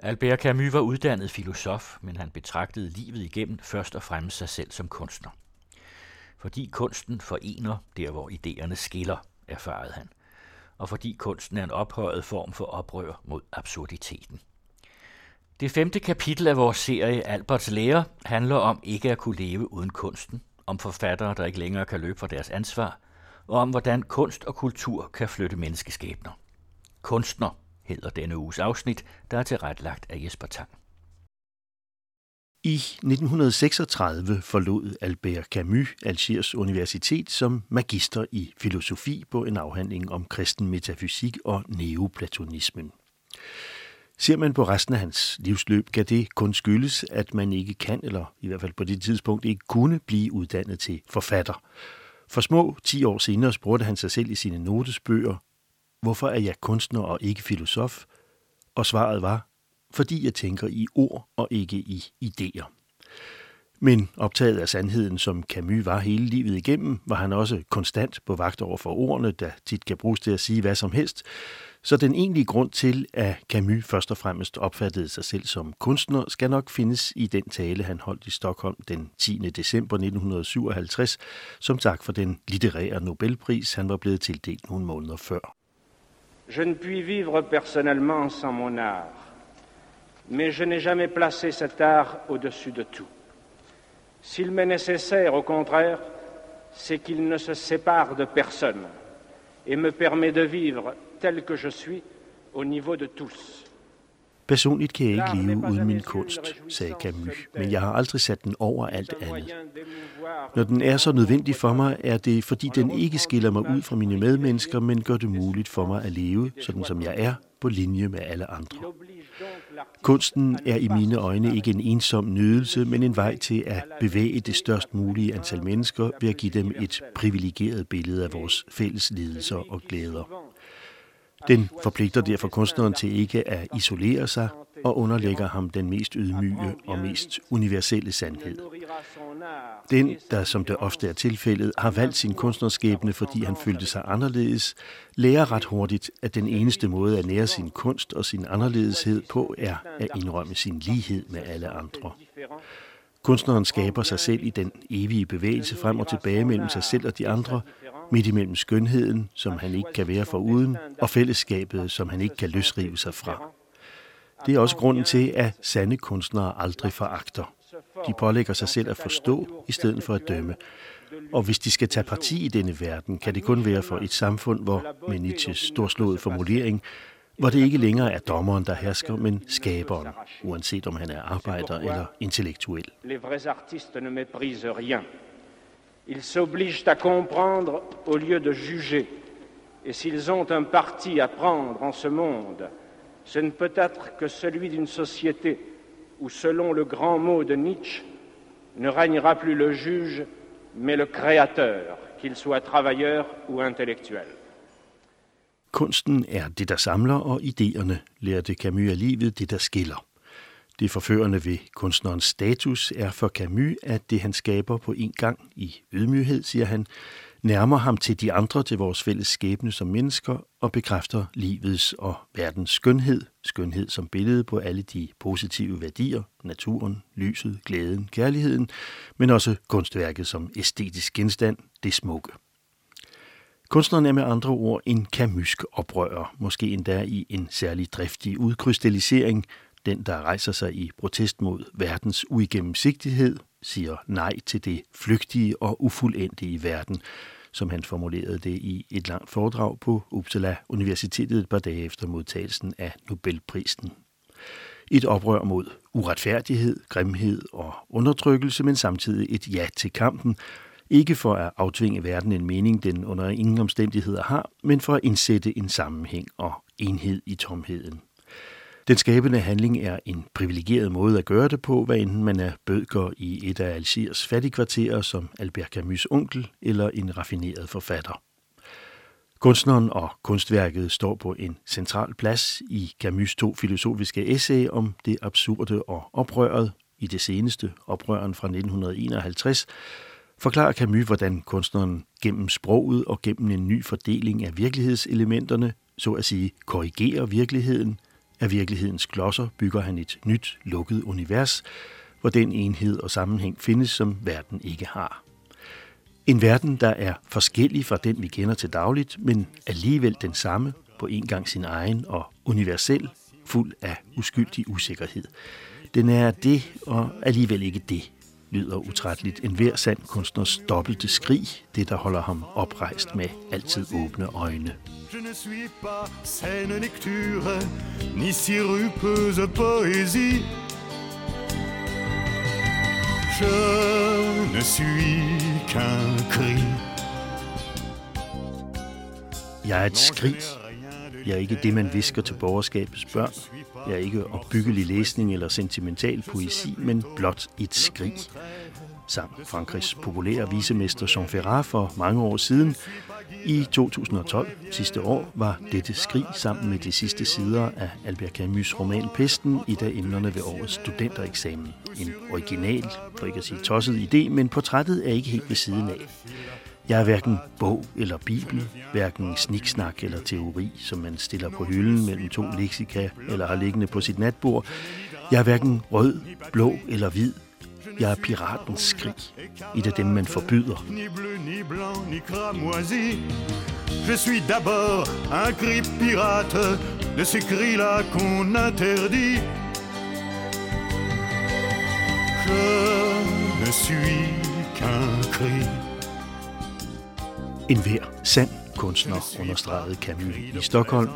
Albert Camus var uddannet filosof, men han betragtede livet igennem først og fremmest sig selv som kunstner. Fordi kunsten forener der, hvor idéerne skiller, erfarede han, og fordi kunsten er en ophøjet form for oprør mod absurditeten. Det femte kapitel af vores serie Alberts lære handler om ikke at kunne leve uden kunsten, om forfattere, der ikke længere kan løbe fra deres ansvar, og om hvordan kunst og kultur kan flytte menneskeskæbner. Kunstner hedder denne uges afsnit, der er tilrettelagt af Jesper Tang. I 1936 forlod Albert Camus Algiers Universitet som magister i filosofi på en afhandling om kristen metafysik og neoplatonismen. Ser man på resten af hans livsløb, kan det kun skyldes, at man ikke kan, eller i hvert fald på det tidspunkt ikke kunne blive uddannet til forfatter. For små 10 år senere spurgte han sig selv i sine notesbøger, hvorfor er jeg kunstner og ikke filosof? Og svaret var, fordi jeg tænker i ord og ikke i idéer. Men optaget af sandheden, som Camus var hele livet igennem, var han også konstant på vagt over for ordene, der tit kan bruges til at sige hvad som helst. Så den egentlige grund til, at Camus først og fremmest opfattede sig selv som kunstner, skal nok findes i den tale, han holdt i Stockholm den 10. december 1957, som tak for den litterære Nobelpris, han var blevet tildelt nogle måneder før. Je ne puis vivre personnellement sans mon art, mais je n'ai jamais placé cet art au-dessus de tout. S'il m'est nécessaire, au contraire, c'est qu'il ne se sépare de personne et me permet de vivre tel que je suis au niveau de tous. Personligt kan jeg ikke leve uden min kunst, sagde Camus, men jeg har aldrig sat den over alt andet. Når den er så nødvendig for mig, er det, fordi den ikke skiller mig ud fra mine medmennesker, men gør det muligt for mig at leve, sådan som jeg er, på linje med alle andre. Kunsten er i mine øjne ikke en ensom nydelse, men en vej til at bevæge det størst mulige antal mennesker ved at give dem et privilegeret billede af vores fælles lidelser og glæder. Den forpligter derfor kunstneren til ikke at isolere sig og underlægger ham den mest ydmyge og mest universelle sandhed. Den, der som det ofte er tilfældet, har valgt sin kunstnerskæbne, fordi han følte sig anderledes, lærer ret hurtigt, at den eneste måde at nære sin kunst og sin anderledeshed på, er at indrømme sin lighed med alle andre. Kunstneren skaber sig selv i den evige bevægelse frem og tilbage mellem sig selv og de andre, midt imellem skønheden, som han ikke kan være for uden, og fællesskabet, som han ikke kan løsrive sig fra. Det er også grunden til, at sande kunstnere aldrig foragter. De pålægger sig selv at forstå, i stedet for at dømme. Og hvis de skal tage parti i denne verden, kan det kun være for et samfund, hvor, med Nietzsches storslåede formulering, hvor det ikke længere er dommeren, der hersker, men skaberen, uanset om han er arbejder eller intellektuel. Les vrais artistes ne méprisent rien. Ils s'obligent à comprendre au lieu de juger. Et s'ils ont un parti à prendre en ce monde, ce ne peut être que celui d'une société où, selon le grand mot de Nietzsche, ne régnera plus le juge, mais le créateur, qu'il soit travailleur ou intellectuel. Kunsten er Camus skiller. Det forførende ved kunstnerens status er for Camus, at det han skaber på en gang i ydmyghed, siger han, nærmer ham til de andre, til vores fælles skæbne som mennesker, og bekræfter livets og verdens skønhed, skønhed som billede på alle de positive værdier, naturen, lyset, glæden, kærligheden, men også kunstværket som æstetisk genstand, det smukke. Kunstneren er med andre ord en kamysk oprører, måske endda i en særlig driftig udkrystallisering, den der rejser sig i protest mod verdens uigennemsigtighed, siger nej til det flygtige og ufuldendte i verden, som han formulerede det i et langt foredrag på Uppsala Universitetet et par dage efter modtagelsen af Nobelprisen. Et oprør mod uretfærdighed, grimhed og undertrykkelse, men samtidig et ja til kampen, ikke for at aftvinge verden en mening, den under ingen omstændigheder har, men for at indsætte en sammenhæng og enhed i tomheden. Den skabende handling er en privilegeret måde at gøre det på, hvad enten man er bødker i et af Algiers fattigkvarterer som Albert Camus' onkel eller en raffineret forfatter. Kunstneren og kunstværket står på en central plads i Camus' to filosofiske essay om det absurde og oprøret i det seneste, oprøren fra 1951, forklarer Camus, hvordan kunstneren gennem sproget og gennem en ny fordeling af virkelighedselementerne, så at sige korrigerer virkeligheden, af virkelighedens klodser bygger han et nyt, lukket univers, hvor den enhed og sammenhæng findes, som verden ikke har. En verden, der er forskellig fra den, vi kender til dagligt, men alligevel den samme, på en gang sin egen og universel, fuld af uskyldig usikkerhed. Den er det, og alligevel ikke det, lyder utrætteligt en hver sand kunstners dobbelte skrig, det der holder ham oprejst med altid åbne øjne. Je ne suis pas saine lecture, ni sirupeuse poésie. Je ne suis qu'un cri. Jeg er et skrig. Jeg er ikke det, man visker til borgerskabets børn. Jeg er ikke opbyggelig læsning eller sentimental poesi, men blot et skrig. Sang Frankrigs populære visemester Jean Ferrat for mange år siden. I 2012, sidste år, var dette skrig sammen med de sidste sider af Albert Camus' roman Pesten i af emnerne ved årets studentereksamen. En original, for ikke at sige tosset idé, men portrættet er ikke helt ved siden af. Jeg er hverken bog eller bibel, hverken sniksnak eller teori, som man stiller på hylden mellem to leksika eller har liggende på sit natbord. Jeg er hverken rød, blå eller hvid. Jeg er piratens skrig, et af dem, man forbyder. Je suis d'abord un cri pirate de ces cris-là qu'on interdit. Je ne suis qu'un cri en hver sand kunstner, understregede Camus i Stockholm,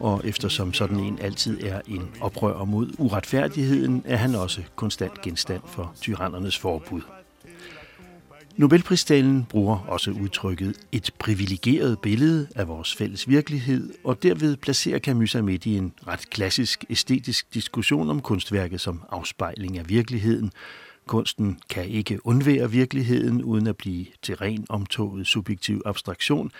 og eftersom sådan en altid er en oprør mod uretfærdigheden, er han også konstant genstand for tyrannernes forbud. Nobelpristalen bruger også udtrykket et privilegeret billede af vores fælles virkelighed, og derved placerer Camus sig midt i en ret klassisk æstetisk diskussion om kunstværket som afspejling af virkeligheden, Kunsten kan ikke undvære virkeligheden uden at blive til ren omtoget subjektiv abstraktion.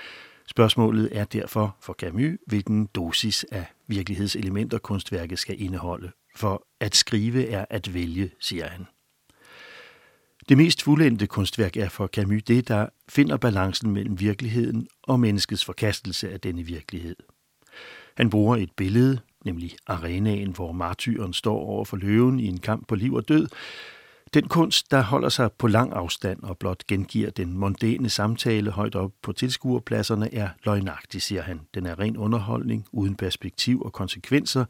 Spørgsmålet er derfor for Camus, hvilken dosis af virkelighedselementer kunstværket skal indeholde. For at skrive er at vælge, siger han. Det mest fuldendte kunstværk er for Camus det, der finder balancen mellem virkeligheden og menneskets forkastelse af denne virkelighed. Han bruger et billede, nemlig arenaen, hvor martyren står over for løven i en kamp på liv og død, den kunst, der holder sig på lang afstand og blot gengiver den mondæne samtale højt op på tilskuerpladserne, er løgnagtig, siger han. Den er ren underholdning, uden perspektiv og konsekvenser.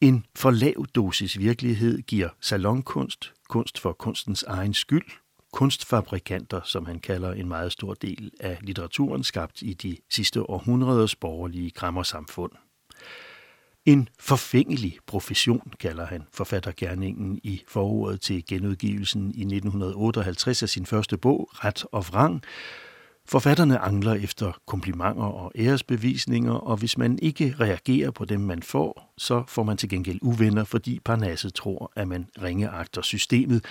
En for lav dosis virkelighed giver salonkunst, kunst for kunstens egen skyld, kunstfabrikanter, som han kalder en meget stor del af litteraturen skabt i de sidste århundreders borgerlige krammersamfund. En forfængelig profession, kalder han forfattergærningen i forordet til genudgivelsen i 1958 af sin første bog, Ret og Vrang. Forfatterne angler efter komplimenter og æresbevisninger, og hvis man ikke reagerer på dem, man får, så får man til gengæld uvenner, fordi Parnasset tror, at man ringeagter systemet,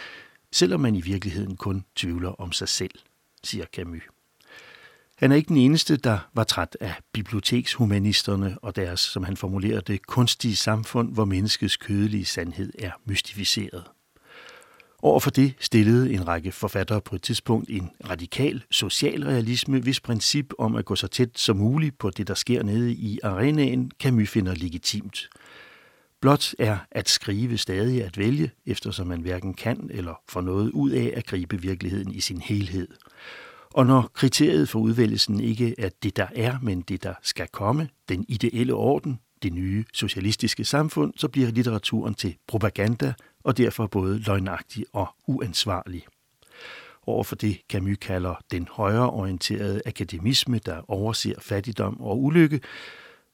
selvom man i virkeligheden kun tvivler om sig selv, siger Camus. Han er ikke den eneste, der var træt af bibliotekshumanisterne og deres, som han formulerer det, kunstige samfund, hvor menneskets kødelige sandhed er mystificeret. Overfor det stillede en række forfattere på et tidspunkt en radikal socialrealisme, hvis princip om at gå så tæt som muligt på det, der sker nede i arenaen, Camus finder legitimt. Blot er at skrive stadig at vælge, eftersom man hverken kan eller får noget ud af at gribe virkeligheden i sin helhed. Og når kriteriet for udvælgelsen ikke er det, der er, men det, der skal komme, den ideelle orden, det nye socialistiske samfund, så bliver litteraturen til propaganda og derfor både løgnagtig og uansvarlig. Overfor det Camus kalder den højreorienterede akademisme, der overser fattigdom og ulykke,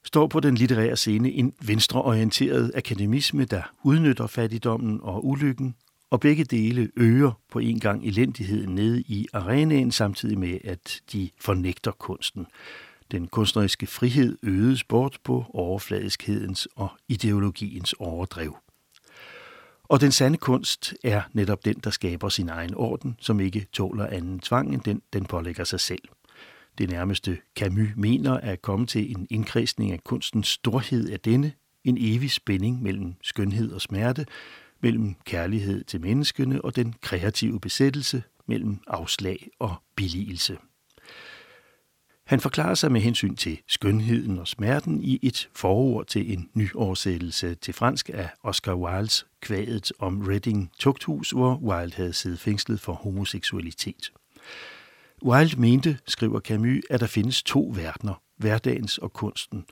står på den litterære scene en venstreorienteret akademisme, der udnytter fattigdommen og ulykken og begge dele øger på en gang elendigheden nede i arenaen, samtidig med, at de fornægter kunsten. Den kunstneriske frihed øges bort på overfladiskhedens og ideologiens overdrev. Og den sande kunst er netop den, der skaber sin egen orden, som ikke tåler anden tvang end den, den pålægger sig selv. Det nærmeste Camus mener at komme til en indkredsning af kunstens storhed af denne, en evig spænding mellem skønhed og smerte, mellem kærlighed til menneskene og den kreative besættelse mellem afslag og billigelse. Han forklarer sig med hensyn til skønheden og smerten i et forord til en ny oversættelse til fransk af Oscar Wildes Kvadet om Reading Tugthus, hvor Wilde havde siddet fængslet for homoseksualitet. Wilde mente, skriver Camus, at der findes to verdener, hverdagens og kunsten,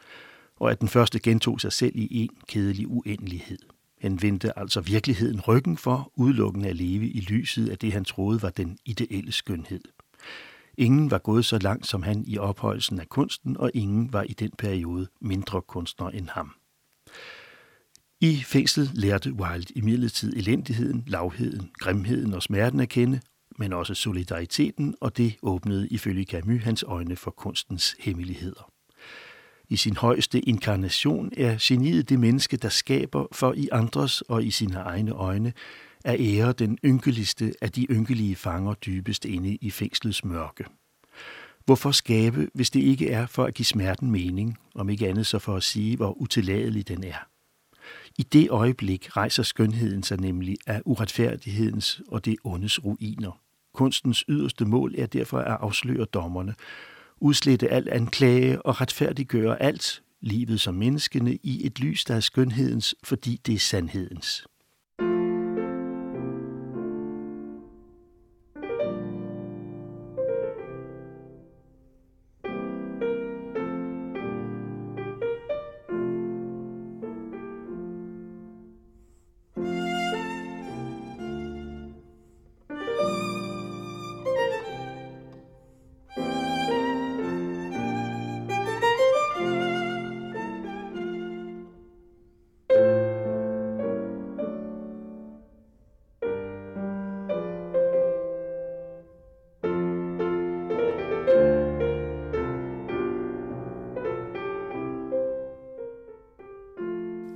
og at den første gentog sig selv i en kedelig uendelighed. Han vendte altså virkeligheden ryggen for udelukkende at leve i lyset af det, han troede var den ideelle skønhed. Ingen var gået så langt som han i ophøjelsen af kunsten, og ingen var i den periode mindre kunstner end ham. I fængslet lærte Wilde imidlertid elendigheden, lavheden, grimheden og smerten at kende, men også solidariteten, og det åbnede ifølge Camus hans øjne for kunstens hemmeligheder. I sin højeste inkarnation er geniet det menneske, der skaber for i andres og i sine egne øjne at ære den ynkeligste af de ynkelige fanger dybest inde i fængslets mørke. Hvorfor skabe, hvis det ikke er for at give smerten mening, om ikke andet så for at sige, hvor utilladelig den er? I det øjeblik rejser skønheden sig nemlig af uretfærdighedens og det ondes ruiner. Kunstens yderste mål er derfor at afsløre dommerne, udslette al anklage og retfærdiggøre alt, livet som menneskene, i et lys, der er skønhedens, fordi det er sandhedens.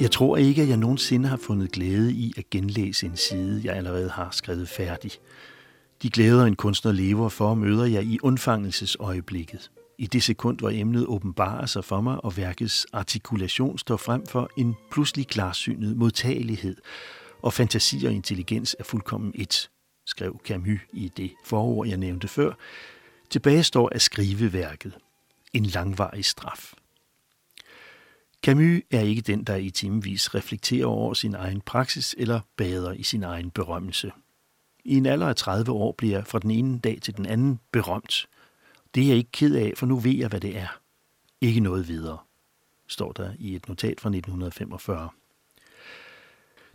Jeg tror ikke, at jeg nogensinde har fundet glæde i at genlæse en side, jeg allerede har skrevet færdig. De glæder en kunstner lever for, møder jeg i undfangelsesøjeblikket. I det sekund, hvor emnet åbenbarer sig for mig, og værkets artikulation står frem for en pludselig klarsynet modtagelighed, og fantasi og intelligens er fuldkommen et, skrev Camus i det forord, jeg nævnte før. Tilbage står at skrive værket. En langvarig straf. Camus er ikke den, der i timevis reflekterer over sin egen praksis eller bader i sin egen berømmelse. I en alder af 30 år bliver jeg fra den ene dag til den anden berømt. Det er jeg ikke ked af, for nu ved jeg, hvad det er. Ikke noget videre, står der i et notat fra 1945.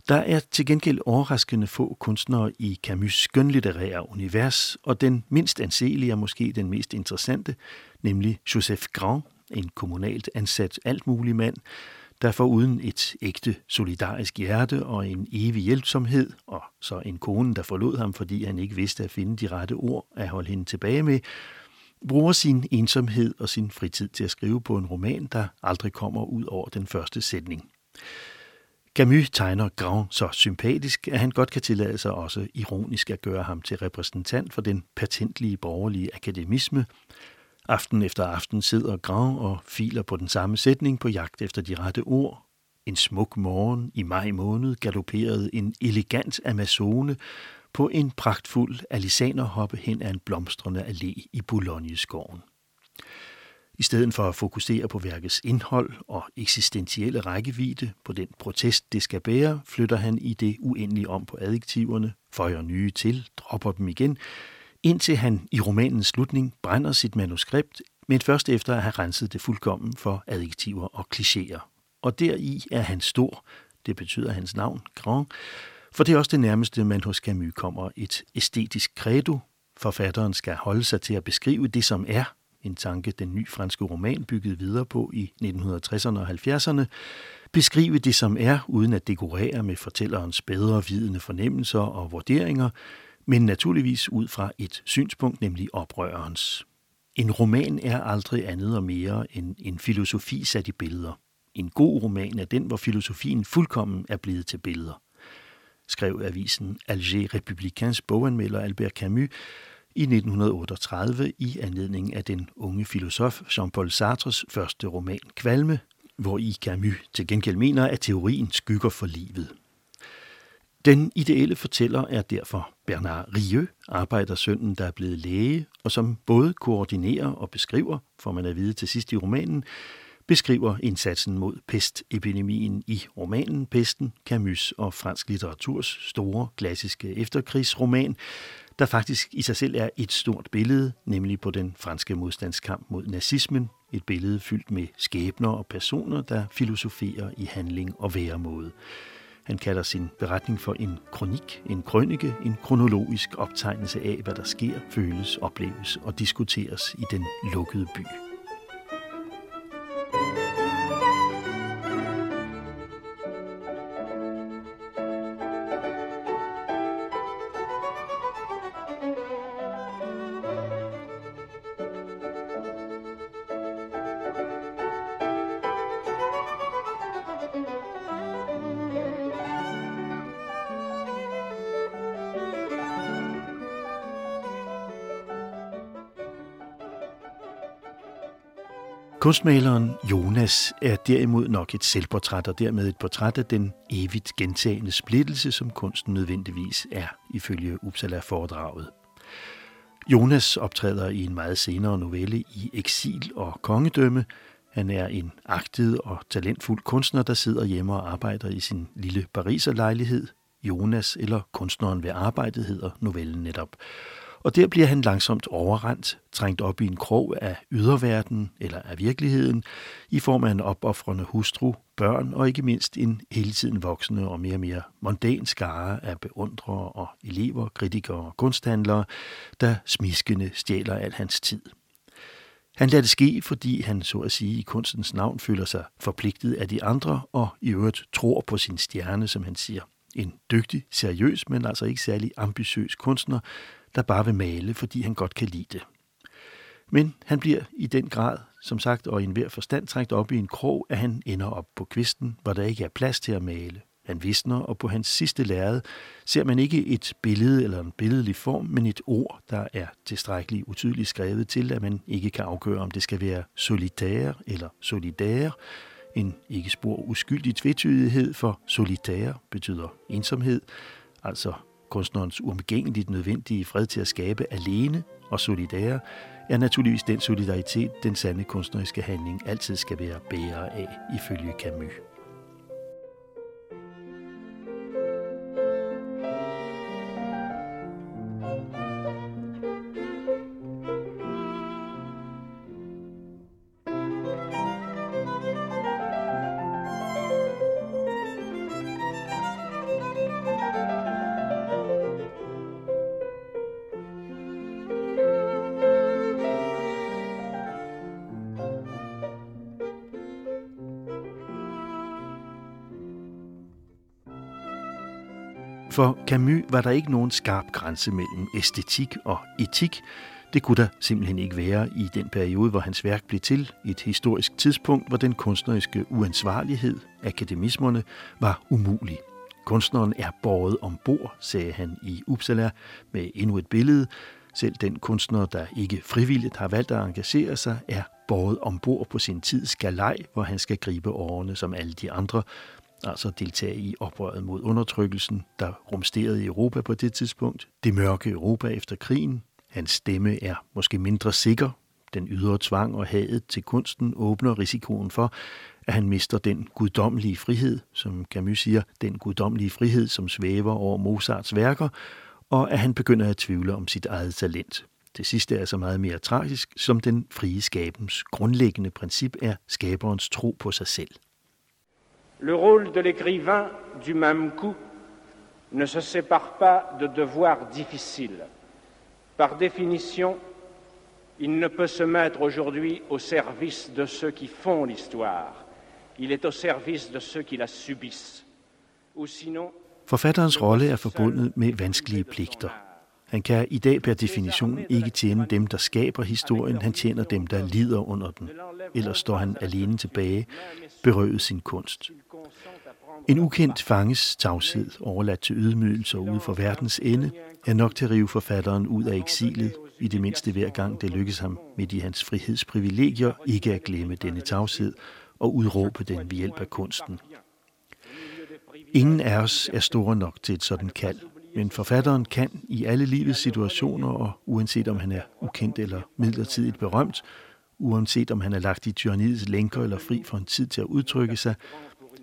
Der er til gengæld overraskende få kunstnere i Camus' skønlitterære univers, og den mindst anselige er måske den mest interessante, nemlig Joseph Grand, en kommunalt ansat alt mulig mand, der for uden et ægte solidarisk hjerte og en evig hjælpsomhed, og så en kone, der forlod ham, fordi han ikke vidste at finde de rette ord at holde hende tilbage med, bruger sin ensomhed og sin fritid til at skrive på en roman, der aldrig kommer ud over den første sætning. Camus tegner Grand så sympatisk, at han godt kan tillade sig også ironisk at gøre ham til repræsentant for den patentlige borgerlige akademisme, Aften efter aften sidder Grand og filer på den samme sætning på jagt efter de rette ord. En smuk morgen i maj måned galopperede en elegant amazone på en pragtfuld alisanerhoppe hen ad en blomstrende allé i Boulogne-skoven. I stedet for at fokusere på værkets indhold og eksistentielle rækkevidde på den protest, det skal bære, flytter han i det uendelige om på adjektiverne, føjer nye til, dropper dem igen, indtil han i romanens slutning brænder sit manuskript, men først efter at have renset det fuldkommen for adjektiver og klichéer. Og deri er han stor, det betyder hans navn, Grand, for det er også det nærmeste, man hos Camus kommer et æstetisk credo. Forfatteren skal holde sig til at beskrive det, som er, en tanke, den ny franske roman byggede videre på i 1960'erne og 70'erne, beskrive det, som er, uden at dekorere med fortællerens bedre vidende fornemmelser og vurderinger, men naturligvis ud fra et synspunkt, nemlig oprørerens. En roman er aldrig andet og mere end en filosofi sat i billeder. En god roman er den, hvor filosofien fuldkommen er blevet til billeder, skrev avisen Alger Républicains boganmelder Albert Camus i 1938 i anledning af den unge filosof Jean-Paul Sartres første roman Kvalme, hvor i Camus til gengæld mener, at teorien skygger for livet. Den ideelle fortæller er derfor Bernard Rieu, arbejdersønnen, der er blevet læge, og som både koordinerer og beskriver, får man at vide til sidst i romanen, beskriver indsatsen mod pestepidemien i romanen Pesten, Camus og fransk litteraturs store klassiske efterkrigsroman, der faktisk i sig selv er et stort billede, nemlig på den franske modstandskamp mod nazismen, et billede fyldt med skæbner og personer, der filosoferer i handling og væremåde. Han kalder sin beretning for en kronik, en krønike, en kronologisk optegnelse af, hvad der sker, føles, opleves og diskuteres i den lukkede by. Kunstmaleren Jonas er derimod nok et selvportræt, og dermed et portræt af den evigt gentagende splittelse, som kunsten nødvendigvis er, ifølge Uppsala-foredraget. Jonas optræder i en meget senere novelle i eksil og kongedømme. Han er en agtet og talentfuld kunstner, der sidder hjemme og arbejder i sin lille Pariser lejlighed. Jonas eller Kunstneren ved arbejdet hedder novellen netop og der bliver han langsomt overrendt, trængt op i en krog af yderverdenen eller af virkeligheden, i form af en opoffrende hustru, børn og ikke mindst en hele tiden voksende og mere og mere mondan skare af beundrere og elever, kritikere og kunsthandlere, der smiskende stjæler al hans tid. Han lader det ske, fordi han, så at sige, i kunstens navn føler sig forpligtet af de andre og i øvrigt tror på sin stjerne, som han siger. En dygtig, seriøs, men altså ikke særlig ambitiøs kunstner, der bare vil male, fordi han godt kan lide det. Men han bliver i den grad, som sagt, og i enhver forstand trængt op i en krog, at han ender op på kvisten, hvor der ikke er plads til at male. Han visner, og på hans sidste lærred ser man ikke et billede eller en billedlig form, men et ord, der er tilstrækkeligt utydeligt skrevet til, at man ikke kan afgøre, om det skal være solitær eller solidær. En ikke spor uskyldig tvetydighed, for solitær betyder ensomhed, altså kunstnerens uomgængeligt nødvendige fred til at skabe alene og solidære, er naturligvis den solidaritet, den sande kunstneriske handling altid skal være bærer af, ifølge Camus. For Camus var der ikke nogen skarp grænse mellem æstetik og etik. Det kunne der simpelthen ikke være i den periode, hvor hans værk blev til, et historisk tidspunkt, hvor den kunstneriske uansvarlighed, akademismerne, var umulig. Kunstneren er båret ombord, sagde han i Uppsala med endnu et billede. Selv den kunstner, der ikke frivilligt har valgt at engagere sig, er båret ombord på sin tids galej, hvor han skal gribe årene som alle de andre, altså deltage i oprøret mod undertrykkelsen, der rumsterede i Europa på det tidspunkt, det mørke Europa efter krigen. Hans stemme er måske mindre sikker. Den ydre tvang og hadet til kunsten åbner risikoen for, at han mister den guddommelige frihed, som Camus siger, den guddommelige frihed, som svæver over Mozarts værker, og at han begynder at tvivle om sit eget talent. Det sidste er så meget mere tragisk, som den frie skabens grundlæggende princip er skaberens tro på sig selv. Le rôle de l'écrivain, du même coup, ne se sépare pas de devoirs difficiles. Par définition, il ne peut se mettre aujourd'hui au service de ceux qui font l'histoire. Il est au service de ceux qui la subissent. Ou sinon, Forfatterens rolle er forbundet med vanskelige pligter. Han kan i dag per definition ikke tjene dem, der skaber historien, han tjener dem, der lider under den. Ellers står han alene tilbage, berøvet sin kunst. En ukendt fanges tavshed, overladt til ydmygelse ude for verdens ende, er nok til at rive forfatteren ud af eksilet, i det mindste hver gang det lykkes ham midt i hans frihedsprivilegier ikke at glemme denne tavshed og udråbe den ved hjælp af kunsten. Ingen af os er store nok til et sådan kald, men forfatteren kan i alle livets situationer, og uanset om han er ukendt eller midlertidigt berømt, uanset om han er lagt i tyranniets lænker eller fri for en tid til at udtrykke sig,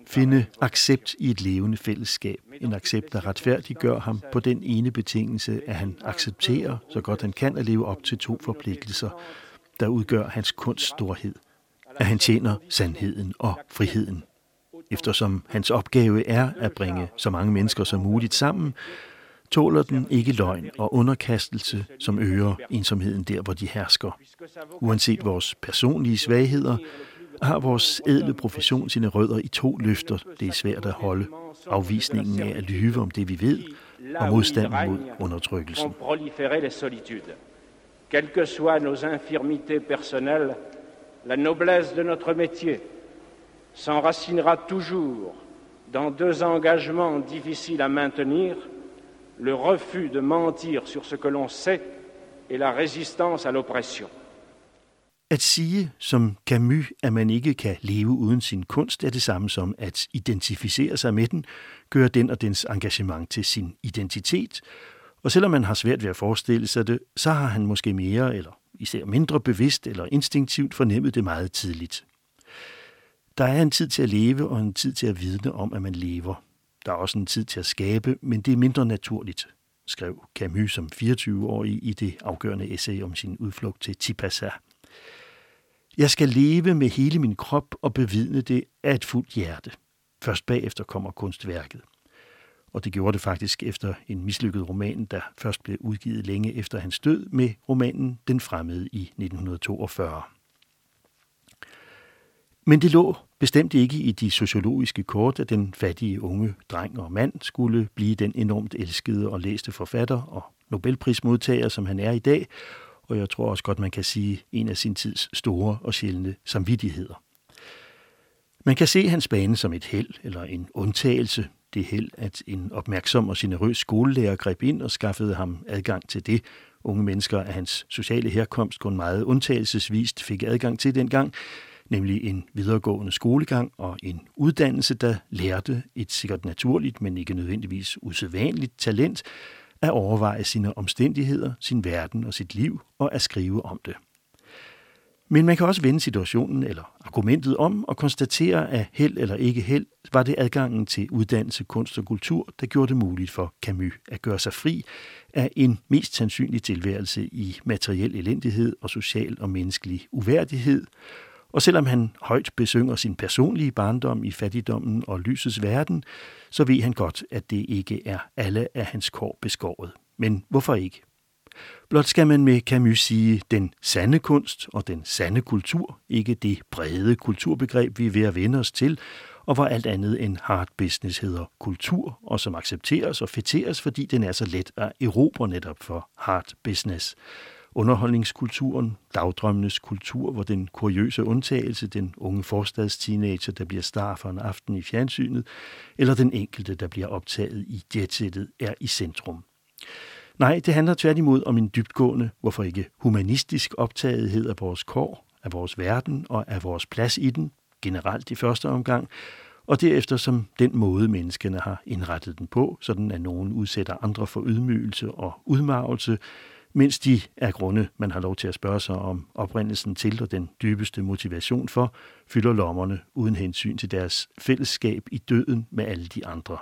finde accept i et levende fællesskab. En accept, der retfærdiggør ham på den ene betingelse, at han accepterer, så godt han kan, at leve op til to forpligtelser, der udgør hans kunst storhed. At han tjener sandheden og friheden. Eftersom hans opgave er at bringe så mange mennesker som muligt sammen, tåler den ikke løgn og underkastelse, som øger ensomheden der, hvor de hersker. Uanset vores personlige svagheder, har vores edle profession sine rødder i to løfter, det er svært at holde. Afvisningen af at lyve om det, vi ved, og modstanden mod undertrykkelsen. Quelles que soient nos infirmités personnelles, la noblesse de notre métier s'enracinera toujours dans deux engagements difficiles à maintenir, le refus de mentir sur ce que l'on sait et la résistance à l'oppression. At sige som Camus, at man ikke kan leve uden sin kunst, er det samme som at identificere sig med den, gøre den og dens engagement til sin identitet. Og selvom man har svært ved at forestille sig det, så har han måske mere eller især mindre bevidst eller instinktivt fornemmet det meget tidligt. Der er en tid til at leve og en tid til at vidne om, at man lever. Der er også en tid til at skabe, men det er mindre naturligt, skrev Camus som 24-årig i det afgørende essay om sin udflugt til Tipasa. Jeg skal leve med hele min krop og bevidne det af et fuldt hjerte. Først bagefter kommer kunstværket. Og det gjorde det faktisk efter en mislykket roman, der først blev udgivet længe efter hans død med romanen Den Fremmede i 1942. Men det lå bestemt ikke i de sociologiske kort, at den fattige unge dreng og mand skulle blive den enormt elskede og læste forfatter og Nobelprismodtager, som han er i dag, og jeg tror også godt, man kan sige en af sin tids store og sjældne samvittigheder. Man kan se hans bane som et held eller en undtagelse. Det held, at en opmærksom og generøs skolelærer greb ind og skaffede ham adgang til det, unge mennesker af hans sociale herkomst kun meget undtagelsesvist fik adgang til dengang, nemlig en videregående skolegang og en uddannelse, der lærte et sikkert naturligt, men ikke nødvendigvis usædvanligt talent at overveje sine omstændigheder, sin verden og sit liv og at skrive om det. Men man kan også vende situationen eller argumentet om og konstatere, at held eller ikke held var det adgangen til uddannelse, kunst og kultur, der gjorde det muligt for Camus at gøre sig fri af en mest sandsynlig tilværelse i materiel elendighed og social og menneskelig uværdighed, og selvom han højt besynger sin personlige barndom i fattigdommen og lysets verden, så ved han godt, at det ikke er alle af hans kår beskåret. Men hvorfor ikke? Blot skal man med Camus sige den sande kunst og den sande kultur, ikke det brede kulturbegreb, vi er ved at vende os til, og hvor alt andet end hard business hedder kultur, og som accepteres og fetteres, fordi den er så let at erobre netop for hard business underholdningskulturen, dagdrømmenes kultur, hvor den kuriøse undtagelse, den unge forstadsteenager, der bliver star for en aften i fjernsynet, eller den enkelte, der bliver optaget i jetsættet, er i centrum. Nej, det handler tværtimod om en dybtgående, hvorfor ikke humanistisk optagethed af vores kår, af vores verden og af vores plads i den, generelt i første omgang, og derefter som den måde, menneskene har indrettet den på, sådan at nogen udsætter andre for ydmygelse og udmarvelse, mens de er grunde, man har lov til at spørge sig om oprindelsen til og den dybeste motivation for, fylder lommerne uden hensyn til deres fællesskab i døden med alle de andre.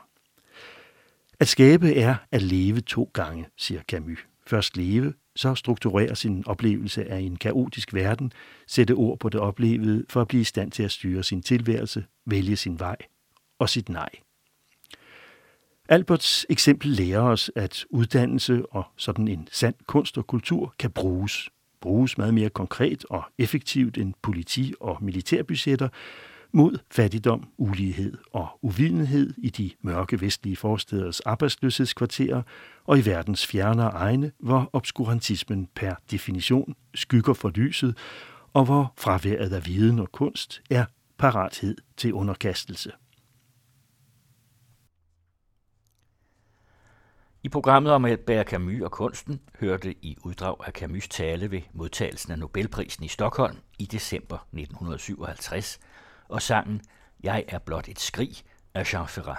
At skabe er at leve to gange, siger Camus. Først leve, så strukturere sin oplevelse af en kaotisk verden, sætte ord på det oplevede for at blive i stand til at styre sin tilværelse, vælge sin vej og sit nej. Alberts eksempel lærer os, at uddannelse og sådan en sand kunst og kultur kan bruges. Bruges meget mere konkret og effektivt end politi- og militærbudgetter mod fattigdom, ulighed og uvidenhed i de mørke vestlige forsteders arbejdsløshedskvarterer og i verdens fjernere egne, hvor obskurantismen per definition skygger for lyset, og hvor fraværet af viden og kunst er parathed til underkastelse. I programmet om Albert Camus og kunsten hørte I uddrag af Camus' tale ved modtagelsen af Nobelprisen i Stockholm i december 1957 og sangen Jeg er blot et skrig af Jean Ferrat.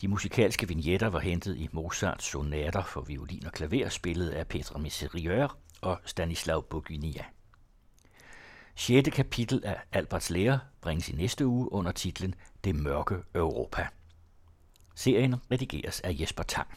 De musikalske vignetter var hentet i Mozarts sonater for violin og klaver, spillet af Petra Messerieur og Stanislav Bogunia. 6. kapitel af Alberts lære bringes i næste uge under titlen Det mørke Europa. Serien redigeres af Jesper Tang.